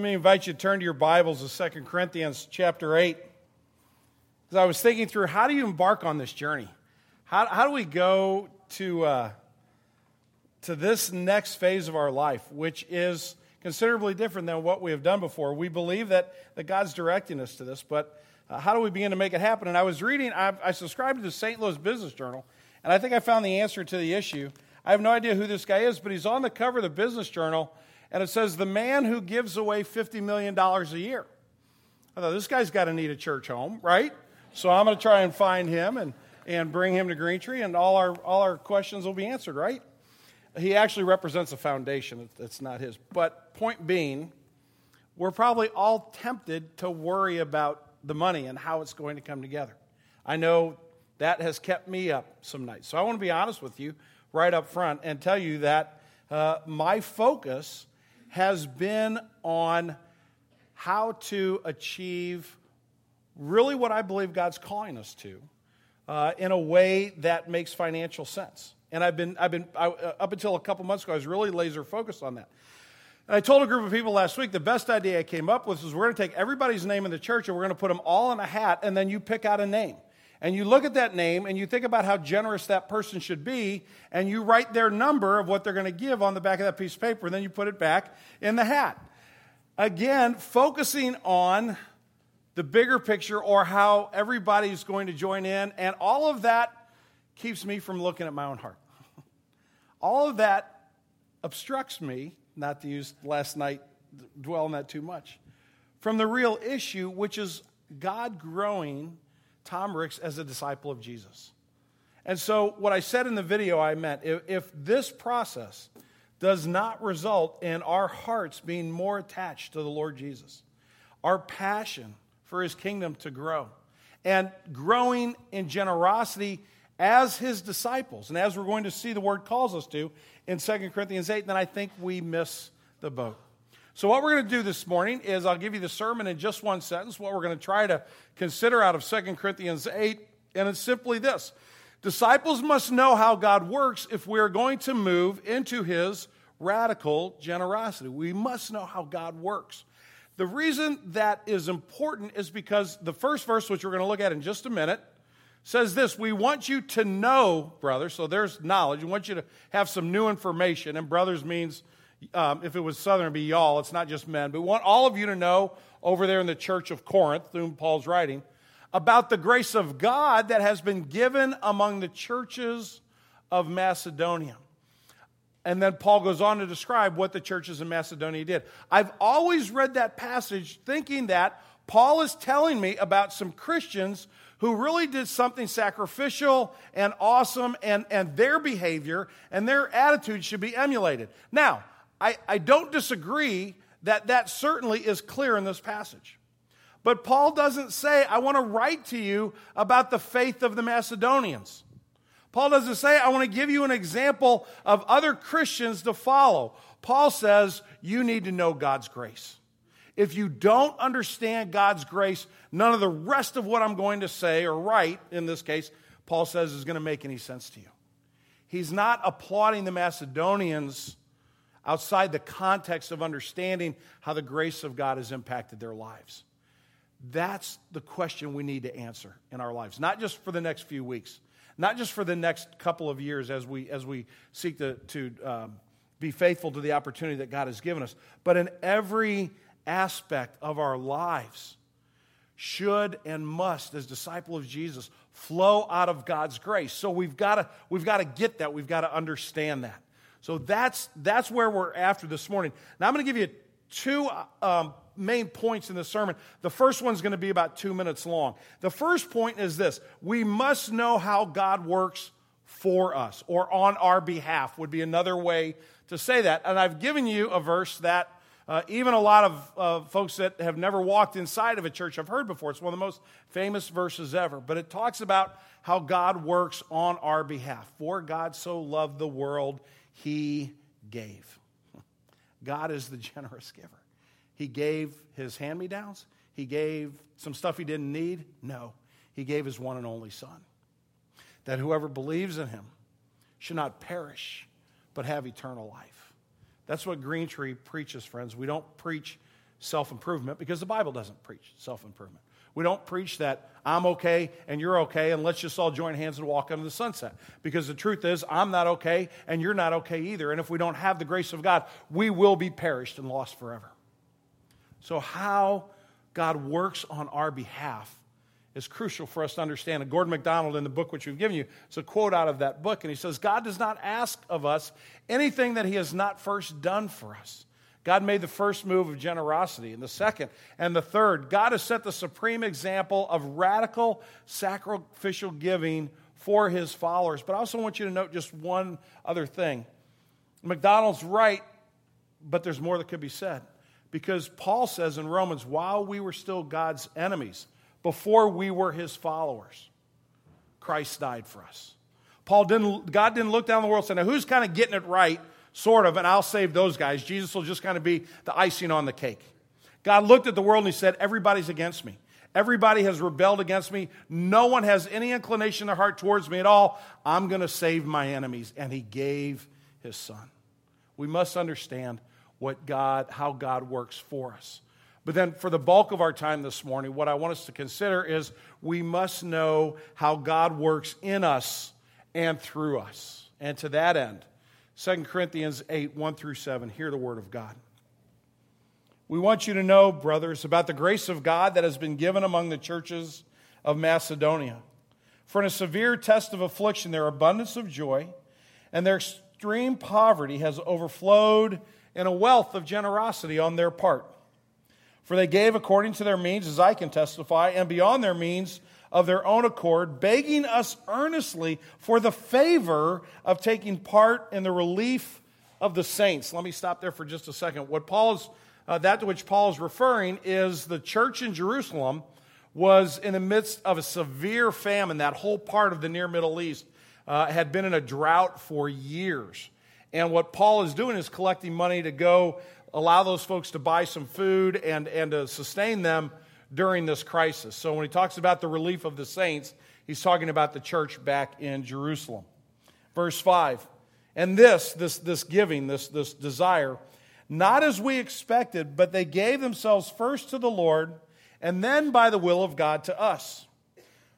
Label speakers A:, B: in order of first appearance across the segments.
A: Let me invite you to turn to your Bibles to 2 Corinthians chapter 8. Because I was thinking through, how do you embark on this journey? How, how do we go to, uh, to this next phase of our life, which is considerably different than what we have done before? We believe that, that God's directing us to this, but uh, how do we begin to make it happen? And I was reading, I, I subscribed to the St. Louis Business Journal, and I think I found the answer to the issue. I have no idea who this guy is, but he's on the cover of the Business Journal and it says, the man who gives away $50 million a year. I thought, this guy's got to need a church home, right? So I'm going to try and find him and, and bring him to Green Tree, and all our, all our questions will be answered, right? He actually represents a foundation, it's not his. But point being, we're probably all tempted to worry about the money and how it's going to come together. I know that has kept me up some nights. So I want to be honest with you right up front and tell you that uh, my focus has been on how to achieve really what I believe God's calling us to uh, in a way that makes financial sense. And I've been, I've been I, uh, up until a couple months ago, I was really laser focused on that. And I told a group of people last week the best idea I came up with was we're going to take everybody's name in the church and we're going to put them all in a hat, and then you pick out a name and you look at that name and you think about how generous that person should be, and you write their number of what they're going to give on the back of that piece of paper, and then you put it back in the hat. Again, focusing on the bigger picture or how everybody's going to join in, and all of that keeps me from looking at my own heart. all of that obstructs me, not to use last night, dwell on that too much, from the real issue, which is God growing Tom Ricks as a disciple of Jesus. And so, what I said in the video, I meant if, if this process does not result in our hearts being more attached to the Lord Jesus, our passion for his kingdom to grow, and growing in generosity as his disciples, and as we're going to see the word calls us to in 2 Corinthians 8, then I think we miss the boat. So, what we're going to do this morning is I'll give you the sermon in just one sentence, what we're going to try to consider out of 2 Corinthians 8, and it's simply this Disciples must know how God works if we are going to move into his radical generosity. We must know how God works. The reason that is important is because the first verse, which we're going to look at in just a minute, says this We want you to know, brothers, so there's knowledge. We want you to have some new information, and brothers means um, if it was southern, it'd be y'all. It's not just men. But we want all of you to know over there in the church of Corinth, whom Paul's writing, about the grace of God that has been given among the churches of Macedonia. And then Paul goes on to describe what the churches in Macedonia did. I've always read that passage thinking that Paul is telling me about some Christians who really did something sacrificial and awesome, and, and their behavior and their attitude should be emulated. Now, I, I don't disagree that that certainly is clear in this passage. But Paul doesn't say, I want to write to you about the faith of the Macedonians. Paul doesn't say, I want to give you an example of other Christians to follow. Paul says, you need to know God's grace. If you don't understand God's grace, none of the rest of what I'm going to say or write, in this case, Paul says, is going to make any sense to you. He's not applauding the Macedonians outside the context of understanding how the grace of God has impacted their lives. That's the question we need to answer in our lives, not just for the next few weeks, not just for the next couple of years as we, as we seek to, to um, be faithful to the opportunity that God has given us, but in every aspect of our lives should and must, as disciple of Jesus, flow out of God's grace. So we've got to, we've got to get that. We've got to understand that. So that's, that's where we're after this morning. Now, I'm going to give you two um, main points in the sermon. The first one's going to be about two minutes long. The first point is this we must know how God works for us or on our behalf, would be another way to say that. And I've given you a verse that uh, even a lot of uh, folks that have never walked inside of a church have heard before. It's one of the most famous verses ever. But it talks about how God works on our behalf. For God so loved the world he gave. God is the generous giver. He gave his hand me downs. He gave some stuff he didn't need. No, he gave his one and only Son. That whoever believes in him should not perish, but have eternal life. That's what Green Tree preaches, friends. We don't preach self improvement because the Bible doesn't preach self improvement. We don't preach that I'm okay and you're okay and let's just all join hands and walk into the sunset. Because the truth is, I'm not okay and you're not okay either. And if we don't have the grace of God, we will be perished and lost forever. So, how God works on our behalf is crucial for us to understand. And Gordon MacDonald, in the book which we've given you, it's a quote out of that book. And he says, God does not ask of us anything that he has not first done for us. God made the first move of generosity, and the second, and the third. God has set the supreme example of radical sacrificial giving for his followers. But I also want you to note just one other thing. MacDonald's right, but there's more that could be said. Because Paul says in Romans, while we were still God's enemies, before we were his followers, Christ died for us. Paul didn't, God didn't look down the world and say, who's kind of getting it right, sort of, and I'll save those guys. Jesus will just kind of be the icing on the cake. God looked at the world and he said, everybody's against me. Everybody has rebelled against me. No one has any inclination in their heart towards me at all. I'm going to save my enemies. And he gave his son. We must understand what God, how God works for us. But then, for the bulk of our time this morning, what I want us to consider is we must know how God works in us and through us. And to that end, 2 Corinthians 8 1 through 7, hear the word of God. We want you to know, brothers, about the grace of God that has been given among the churches of Macedonia. For in a severe test of affliction, their abundance of joy and their extreme poverty has overflowed in a wealth of generosity on their part. For they gave according to their means, as I can testify, and beyond their means of their own accord, begging us earnestly for the favor of taking part in the relief of the saints. Let me stop there for just a second. What Paul is, uh, that to which Paul is referring is the church in Jerusalem was in the midst of a severe famine. That whole part of the near Middle East uh, had been in a drought for years. And what Paul is doing is collecting money to go allow those folks to buy some food and, and to sustain them during this crisis. So when he talks about the relief of the saints, he's talking about the church back in Jerusalem. Verse 5 And this, this, this giving, this, this desire, not as we expected, but they gave themselves first to the Lord and then by the will of God to us.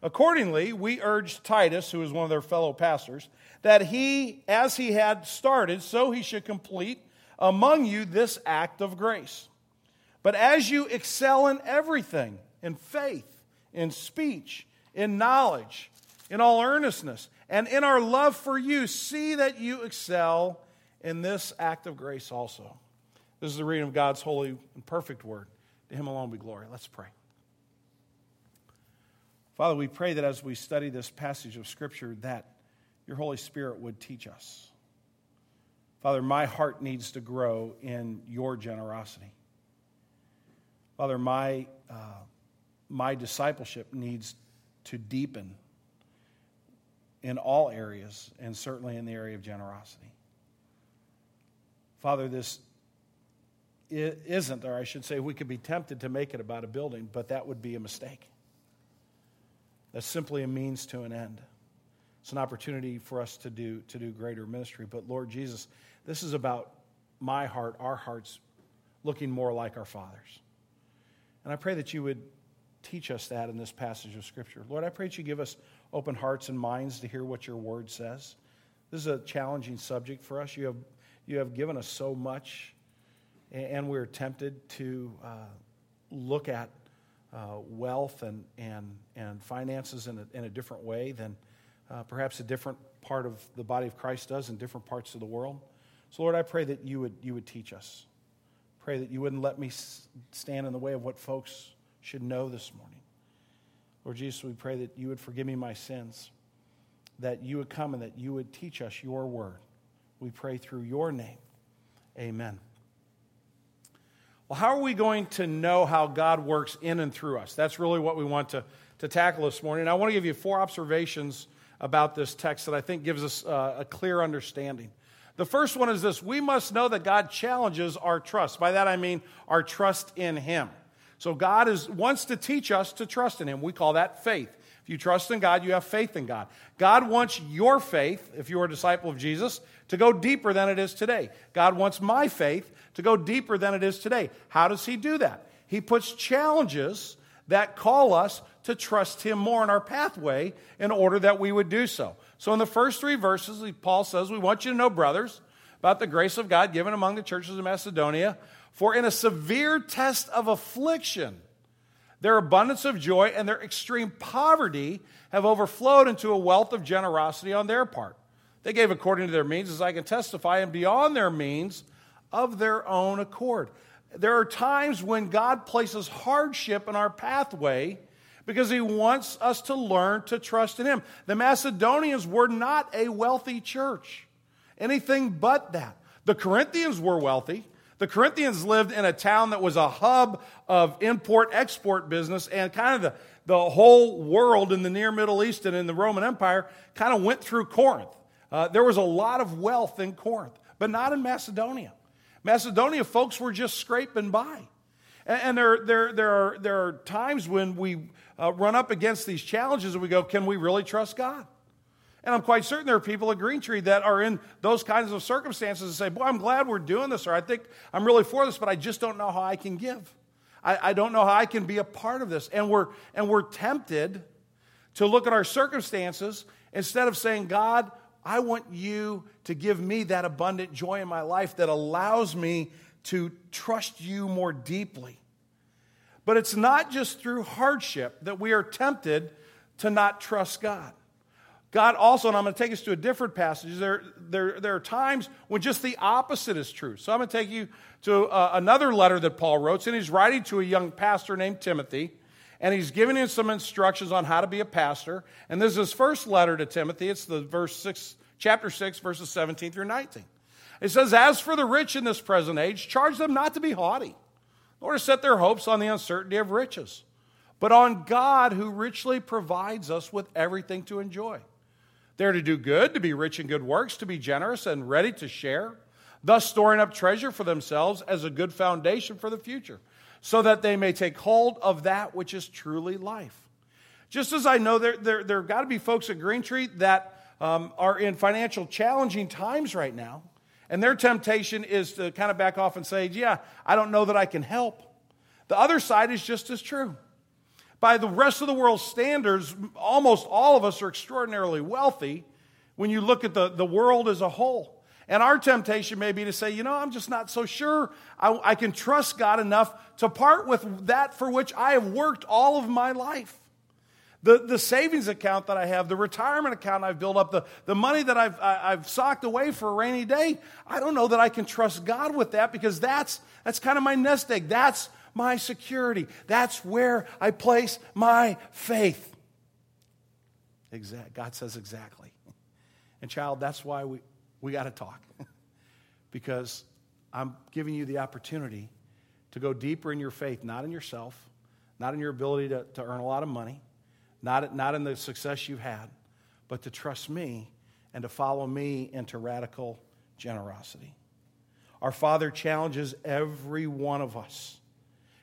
A: Accordingly, we urged Titus, who is one of their fellow pastors, that he, as he had started, so he should complete among you this act of grace. But as you excel in everything, in faith, in speech, in knowledge, in all earnestness, and in our love for you, see that you excel in this act of grace also. This is the reading of God's holy and perfect word. To him alone be glory. Let's pray. Father, we pray that as we study this passage of Scripture, that your Holy Spirit would teach us. Father, my heart needs to grow in your generosity. Father, my, uh, my discipleship needs to deepen in all areas, and certainly in the area of generosity. Father, this isn't, or I should say, we could be tempted to make it about a building, but that would be a mistake. That's simply a means to an end. It's an opportunity for us to do, to do greater ministry. But Lord Jesus, this is about my heart, our hearts looking more like our Father's. And I pray that you would teach us that in this passage of Scripture. Lord, I pray that you give us open hearts and minds to hear what your word says. This is a challenging subject for us. You have, you have given us so much, and we're tempted to uh, look at uh, wealth and, and, and finances in a, in a different way than uh, perhaps a different part of the body of Christ does in different parts of the world. So, Lord, I pray that you would, you would teach us. Pray that you wouldn't let me stand in the way of what folks should know this morning. Lord Jesus, we pray that you would forgive me my sins, that you would come and that you would teach us your word. We pray through your name. Amen. Well, how are we going to know how God works in and through us? That's really what we want to, to tackle this morning. And I want to give you four observations about this text that I think gives us uh, a clear understanding. The first one is this we must know that God challenges our trust. By that I mean our trust in Him. So God is, wants to teach us to trust in Him. We call that faith. If you trust in God, you have faith in God. God wants your faith, if you're a disciple of Jesus, to go deeper than it is today. God wants my faith to go deeper than it is today. How does He do that? He puts challenges that call us to trust Him more in our pathway in order that we would do so. So, in the first three verses, Paul says, We want you to know, brothers, about the grace of God given among the churches of Macedonia. For in a severe test of affliction, their abundance of joy and their extreme poverty have overflowed into a wealth of generosity on their part. They gave according to their means, as I can testify, and beyond their means of their own accord. There are times when God places hardship in our pathway because he wants us to learn to trust in him. The Macedonians were not a wealthy church, anything but that. The Corinthians were wealthy. The Corinthians lived in a town that was a hub of import export business, and kind of the, the whole world in the near Middle East and in the Roman Empire kind of went through Corinth. Uh, there was a lot of wealth in Corinth, but not in Macedonia. Macedonia folks were just scraping by. And, there, there, there, are, there are times when we uh, run up against these challenges and we go, can we really trust God? And I'm quite certain there are people at Green Tree that are in those kinds of circumstances and say, Boy, I'm glad we're doing this, or I think I'm really for this, but I just don't know how I can give. I, I don't know how I can be a part of this. And we're, and we're tempted to look at our circumstances instead of saying, God, I want you to give me that abundant joy in my life that allows me to trust you more deeply. But it's not just through hardship that we are tempted to not trust God. God also, and I'm going to take us to a different passage, there, there, there are times when just the opposite is true. So I'm going to take you to uh, another letter that Paul wrote, and he's writing to a young pastor named Timothy, and he's giving him some instructions on how to be a pastor. And this is his first letter to Timothy. It's the verse six, chapter 6, verses 17 through 19. It says, As for the rich in this present age, charge them not to be haughty, nor to set their hopes on the uncertainty of riches, but on God who richly provides us with everything to enjoy. They're to do good, to be rich in good works, to be generous and ready to share, thus storing up treasure for themselves as a good foundation for the future, so that they may take hold of that which is truly life. Just as I know there, there, there have got to be folks at Green Tree that um, are in financial challenging times right now, and their temptation is to kind of back off and say, Yeah, I don't know that I can help. The other side is just as true by the rest of the world's standards, almost all of us are extraordinarily wealthy when you look at the, the world as a whole. And our temptation may be to say, you know, I'm just not so sure I, I can trust God enough to part with that for which I have worked all of my life. The, the savings account that I have, the retirement account I've built up, the, the money that I've, I, have socked away for a rainy day, I don't know that I can trust God with that because that's, that's kind of my nest egg. That's my security. That's where I place my faith. Exact. God says exactly. And, child, that's why we, we got to talk. because I'm giving you the opportunity to go deeper in your faith, not in yourself, not in your ability to, to earn a lot of money, not, not in the success you've had, but to trust me and to follow me into radical generosity. Our Father challenges every one of us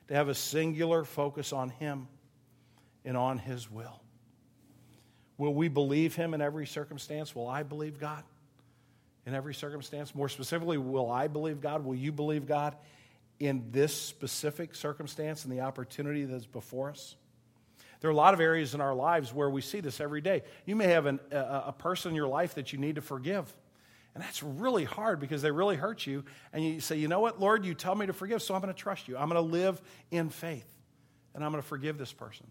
A: to have a singular focus on Him and on His will. Will we believe Him in every circumstance? Will I believe God in every circumstance? More specifically, will I believe God? Will you believe God in this specific circumstance and the opportunity that's before us? There are a lot of areas in our lives where we see this every day. You may have an, a, a person in your life that you need to forgive. And that's really hard because they really hurt you. And you say, you know what, Lord, you tell me to forgive, so I'm going to trust you. I'm going to live in faith, and I'm going to forgive this person.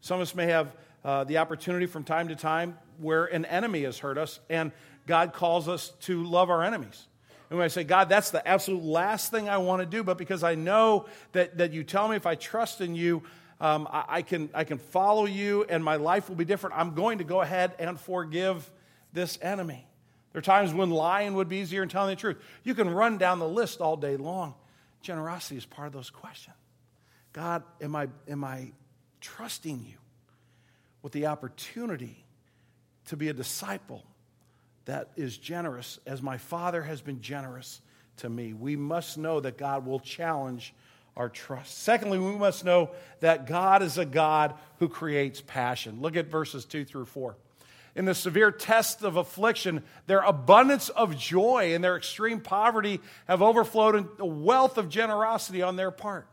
A: Some of us may have uh, the opportunity from time to time where an enemy has hurt us, and God calls us to love our enemies. And when I say, God, that's the absolute last thing I want to do, but because I know that, that you tell me if I trust in you, um, I, I, can, I can follow you and my life will be different, I'm going to go ahead and forgive this enemy. There are times when lying would be easier than telling the truth. You can run down the list all day long. Generosity is part of those questions. God, am I, am I trusting you with the opportunity to be a disciple that is generous as my Father has been generous to me? We must know that God will challenge our trust. Secondly, we must know that God is a God who creates passion. Look at verses 2 through 4. In the severe test of affliction, their abundance of joy and their extreme poverty have overflowed in a wealth of generosity on their part.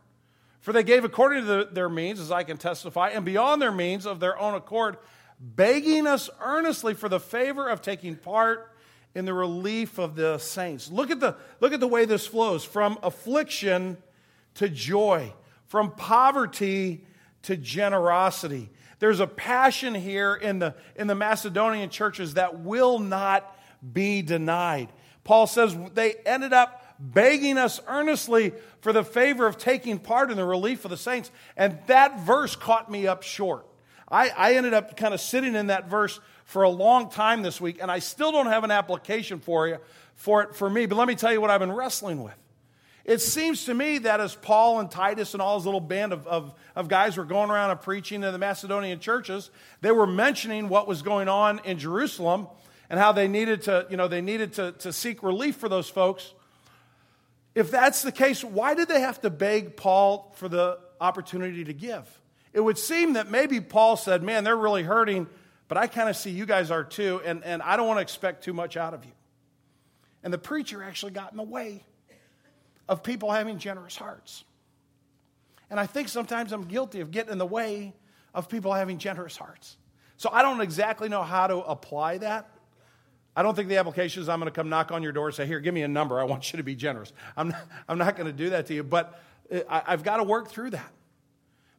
A: For they gave according to the, their means, as I can testify, and beyond their means of their own accord, begging us earnestly for the favor of taking part in the relief of the saints. Look at the, look at the way this flows from affliction to joy, from poverty to generosity. There's a passion here in the, in the Macedonian churches that will not be denied. Paul says they ended up begging us earnestly for the favor of taking part in the relief of the saints. And that verse caught me up short. I, I ended up kind of sitting in that verse for a long time this week, and I still don't have an application for you for it for me. But let me tell you what I've been wrestling with. It seems to me that as Paul and Titus and all his little band of, of, of guys were going around and preaching in the Macedonian churches, they were mentioning what was going on in Jerusalem and how they needed to, you know, they needed to, to seek relief for those folks. If that's the case, why did they have to beg Paul for the opportunity to give? It would seem that maybe Paul said, Man, they're really hurting, but I kind of see you guys are too, and, and I don't want to expect too much out of you. And the preacher actually got in the way of people having generous hearts. And I think sometimes I'm guilty of getting in the way of people having generous hearts. So I don't exactly know how to apply that. I don't think the application is I'm going to come knock on your door and say, Here, give me a number. I want you to be generous. I'm not, I'm not going to do that to you, but uh, I, have got to work through that.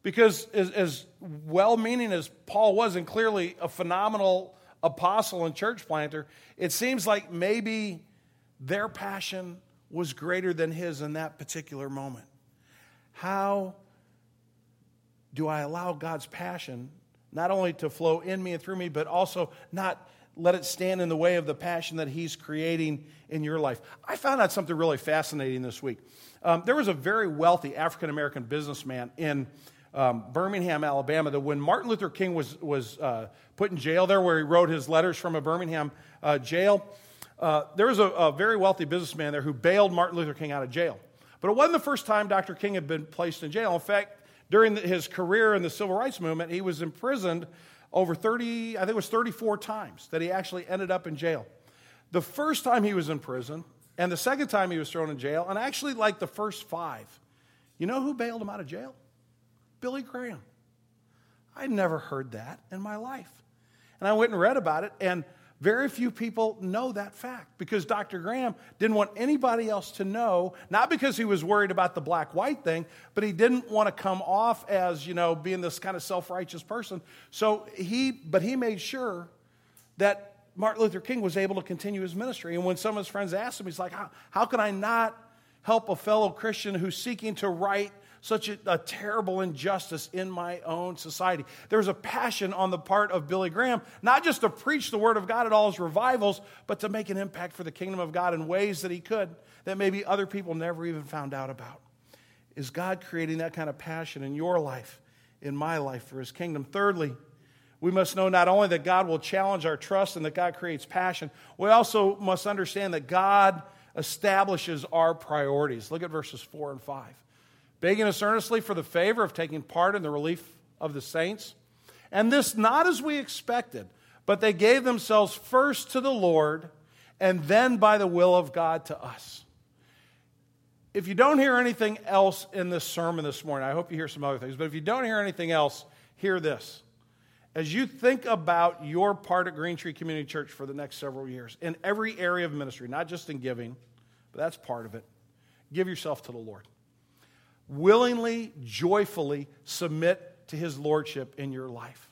A: Because as, as well meaning as Paul was, and clearly a phenomenal apostle and church planter, it seems like maybe their passion was greater than his in that particular moment. How do I allow God's passion not only to flow in me and through me, but also not let it stand in the way of the passion that He's creating in your life? I found out something really fascinating this week. Um, there was a very wealthy African American businessman in um, Birmingham, Alabama, that when Martin Luther King was, was uh, put in jail there, where he wrote his letters from a Birmingham uh, jail, uh, there was a, a very wealthy businessman there who bailed Martin Luther King out of jail. But it wasn't the first time Dr. King had been placed in jail. In fact, during his career in the civil rights movement, he was imprisoned over 30, I think it was 34 times that he actually ended up in jail. The first time he was in prison, and the second time he was thrown in jail, and actually like the first five, you know who bailed him out of jail? Billy Graham. I'd never heard that in my life. And I went and read about it, and very few people know that fact because Dr. Graham didn't want anybody else to know, not because he was worried about the black white thing, but he didn't want to come off as, you know, being this kind of self righteous person. So he, but he made sure that Martin Luther King was able to continue his ministry. And when some of his friends asked him, he's like, how, how can I not help a fellow Christian who's seeking to right such a, a, terrible injustice in my own society. There's a passion on the part of Billy Graham, not just to preach the Word of God at all his revivals, but to make an impact for the kingdom of God in ways that he could that maybe other people never even found out about. Is God creating that kind of passion in your life, in my life, for his kingdom? Thirdly, we must know not only that God will challenge our trust and that God creates passion, we also must understand that God establishes our priorities. Look at verses 4 and 5 begging us earnestly for the favor of taking part in the relief of the saints. And this not as we expected, but they gave themselves first to the Lord and then by the will of God to us. If you don't hear anything else in this sermon this morning, I hope you hear some other things, but if you don't hear anything else, hear this. As you think about your part at Green Tree Community Church for the next several years, in every area of ministry, not just in giving, but that's part of it, give yourself to the Lord willingly, joyfully submit to his lordship in your life.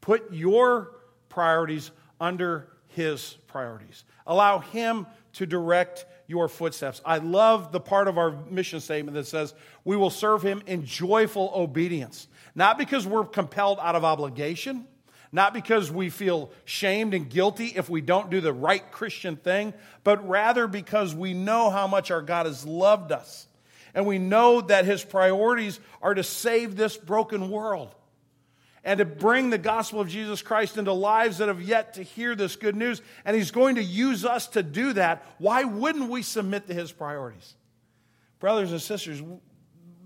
A: Put your priorities under his priorities. Allow him to direct your footsteps. I love the part of our mission statement that says we will serve him in joyful obedience. Not because we're compelled out of obligation, not because we feel shamed and guilty if we don't do the right Christian thing, but rather because we know how much our God has loved us and we know that his priorities are to save this broken world and to bring the gospel of Jesus Christ into lives that have yet to hear this good news. And he's going to use us to do that. Why wouldn't we submit to his priorities? Brothers and sisters,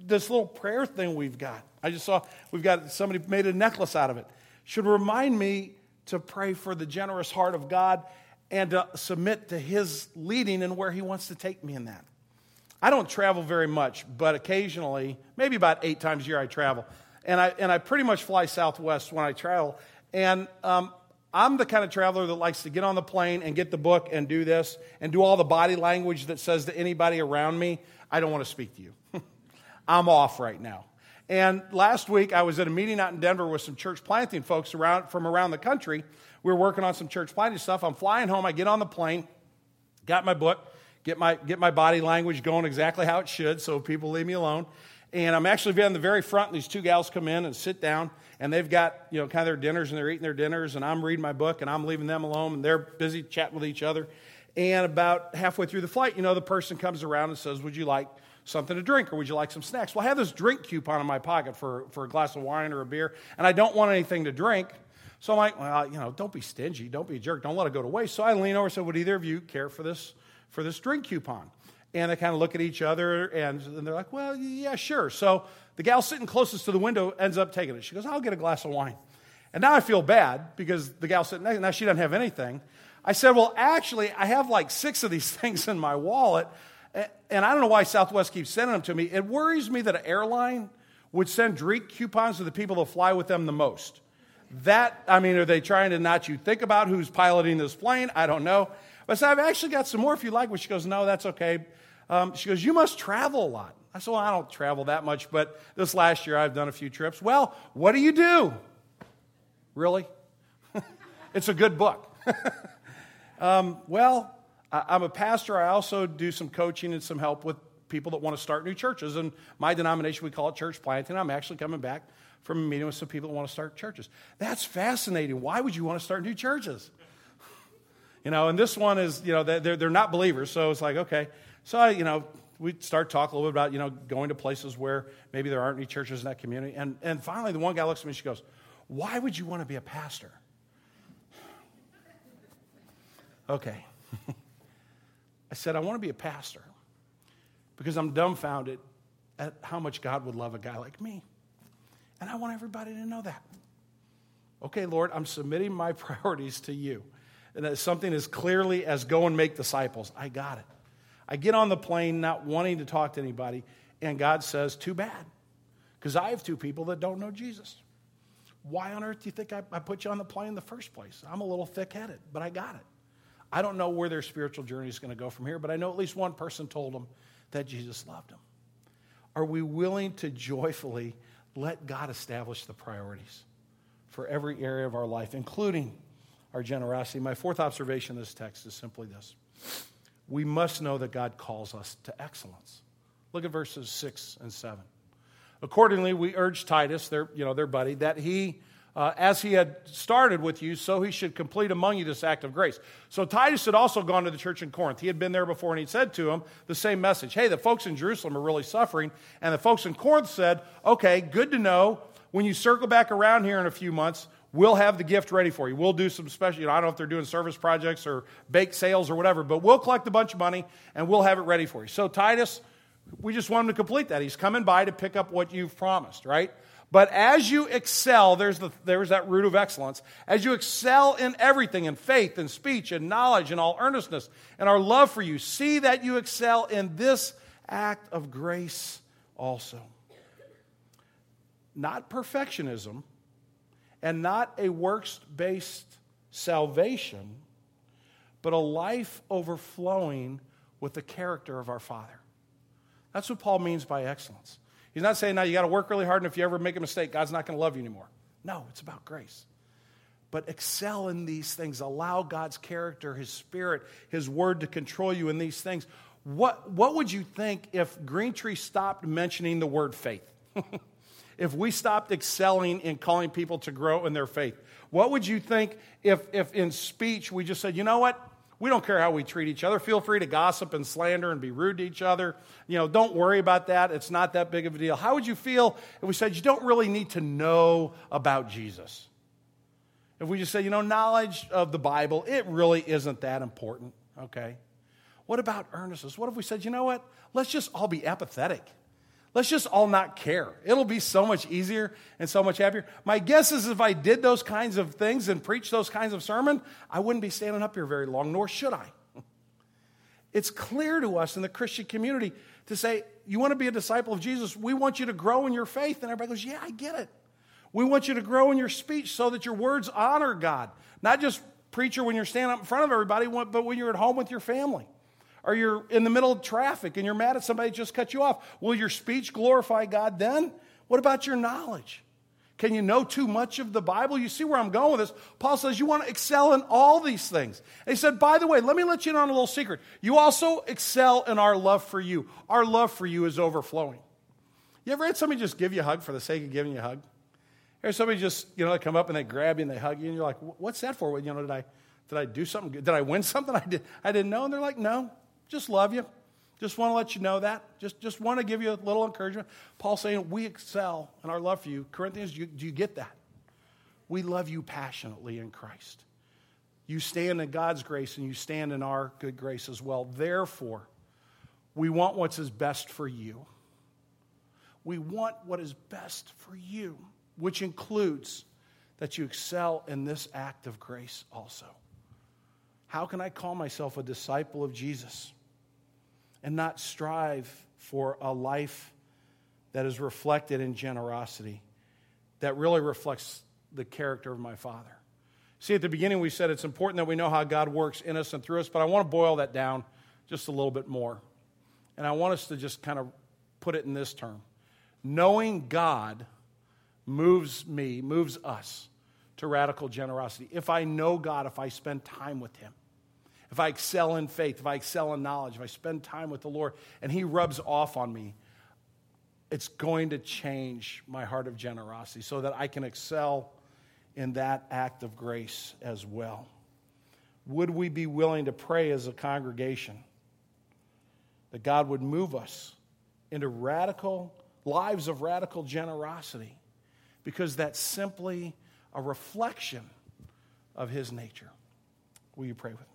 A: this little prayer thing we've got. I just saw we've got somebody made a necklace out of it. Should remind me to pray for the generous heart of God and to submit to His leading and where He wants to take me in that. I don't travel very much, but occasionally, maybe about eight times a year, I travel. And I, and I pretty much fly Southwest when I travel. And um, I'm the kind of traveler that likes to get on the plane and get the book and do this and do all the body language that says to anybody around me, I don't want to speak to you. I'm off right now. And last week, I was at a meeting out in Denver with some church planting folks around, from around the country. We were working on some church planting stuff. I'm flying home. I get on the plane, got my book, get my, get my body language going exactly how it should so people leave me alone. And I'm actually in the very front, and these two gals come in and sit down and they've got, you know, kind of their dinners and they're eating their dinners, and I'm reading my book and I'm leaving them alone, and they're busy chatting with each other. And about halfway through the flight, you know, the person comes around and says, Would you like something to drink or would you like some snacks? Well, I have this drink coupon in my pocket for, for a glass of wine or a beer, and I don't want anything to drink. So I'm like, Well, you know, don't be stingy. Don't be a jerk. Don't let it go to waste. So I lean over and said, Would either of you care for this, for this drink coupon? And they kind of look at each other and, they're like, Well, yeah, sure. So the gal sitting closest to the window ends up taking it. She goes, I'll get a glass of wine. And now I feel bad because the gal sitting next, now she doesn't have anything. I said, Well, actually, I have like six of these things in my wallet. And I don't know why Southwest keeps sending them to me. It worries me that an airline would send drink coupons to the people that fly with them the most. That, I mean, are they trying to not you think about who's piloting this plane? I don't know. I said, I've actually got some more if you like. But she goes, No, that's okay. Um, she goes, You must travel a lot. I said, Well, I don't travel that much, but this last year I've done a few trips. Well, what do you do? Really? it's a good book. um, well, I, am a pastor. I also do some coaching and some help with people that want to start new churches. And my denomination, we call it church planting. I'm actually coming back from a meeting with some people that want to start churches. That's fascinating. Why would you want to start new churches? You know, and this one is, you know, they're, they're not believers. So it's like, okay. So I, you know, we start talking a little bit about, you know, going to places where maybe there aren't any churches in that community. And, and finally, the one guy looks at me and she goes, Why would you want to be a pastor? Okay. I said, I want to be a pastor because I'm dumbfounded at how much God would love a guy like me. And I want everybody to know that. Okay, Lord, I'm submitting my priorities to you. And something as clearly as go and make disciples. I got it. I get on the plane not wanting to talk to anybody, and God says, Too bad, because I have two people that don't know Jesus. Why on earth do you think I, I put you on the plane in the first place? I'm a little thick headed, but I got it. I don't know where their spiritual journey is going to go from here, but I know at least one person told them that Jesus loved them. Are we willing to joyfully let God establish the priorities for every area of our life, including our generosity? My fourth observation in this text is simply this we must know that God calls us to excellence. Look at verses 6 and 7. Accordingly, we urge Titus, their, you know, their buddy, that he, uh, as he had started with you, so he should complete among you this act of grace. So Titus had also gone to the church in Corinth. He had been there before, and he said to him the same message Hey, the folks in Jerusalem are really suffering. And the folks in Corinth said, Okay, good to know. When you circle back around here in a few months, we'll have the gift ready for you. We'll do some special, you know, I don't know if they're doing service projects or bake sales or whatever, but we'll collect a bunch of money and we'll have it ready for you. So, Titus, we just want him to complete that. He's coming by to pick up what you've promised, right? But as you excel, there's, the, there's that root of excellence. As you excel in everything, in faith, in speech, in knowledge, in all earnestness, and our love for you, see that you excel in this act of grace also. Not perfectionism, and not a works based salvation, but a life overflowing with the character of our Father. That's what Paul means by excellence. He's not saying now you got to work really hard, and if you ever make a mistake, God's not going to love you anymore. No, it's about grace. But excel in these things. Allow God's character, His Spirit, His Word to control you in these things. What, what would you think if Green Tree stopped mentioning the word faith? if we stopped excelling in calling people to grow in their faith? What would you think if, if in speech we just said, you know what? We don't care how we treat each other. Feel free to gossip and slander and be rude to each other. You know, don't worry about that. It's not that big of a deal. How would you feel if we said you don't really need to know about Jesus? If we just say, you know, knowledge of the Bible, it really isn't that important, okay? What about earnestness? What if we said, you know what? Let's just all be apathetic. Let's just all not care. It'll be so much easier and so much happier. My guess is if I did those kinds of things and preached those kinds of sermons, I wouldn't be standing up here very long, nor should I. It's clear to us in the Christian community to say, you want to be a disciple of Jesus, we want you to grow in your faith. And everybody goes, yeah, I get it. We want you to grow in your speech so that your words honor God. Not just preacher when you're standing up in front of everybody, but when you're at home with your family or you're in the middle of traffic and you're mad at somebody just cut you off. Will your speech glorify God then? What about your knowledge? Can you know too much of the Bible? You see where I'm going with this. Paul says you want to excel in all these things. And he said, by the way, let me let you in on a little secret. You also excel in our love for you. Our love for you is overflowing. You ever had somebody just give you a hug for the sake of giving you a hug? Or somebody just, you know, they come up and they grab you and they hug you and you're like, what's that for? You know, did I, did I do something? Did I win something I, did, I didn't know? And they're like, no, just love you. Just want to let you know that. Just, just want to give you a little encouragement. Paul saying, We excel in our love for you. Corinthians, you, do you get that? We love you passionately in Christ. You stand in God's grace and you stand in our good grace as well. Therefore, we want what's best for you. We want what is best for you, which includes that you excel in this act of grace also. How can I call myself a disciple of Jesus? and not strive for a life that is reflected in generosity, that really reflects the character of my Father. See, at the beginning, we said it's important that we know how God works in us and through us, but I want to boil that down just a little bit more. And I want us to just kind of put it in this term Knowing God moves me, moves us to radical generosity. If I know God, if I spend time with Him, if I excel in faith, if I excel in knowledge, if I spend time with the Lord and He rubs off on me, it's going to change my heart of generosity so that I can excel in that act of grace as well. Would we be willing to pray as a congregation that God would move us into radical lives of radical generosity? Because that's simply a reflection of His nature. Will you pray with me?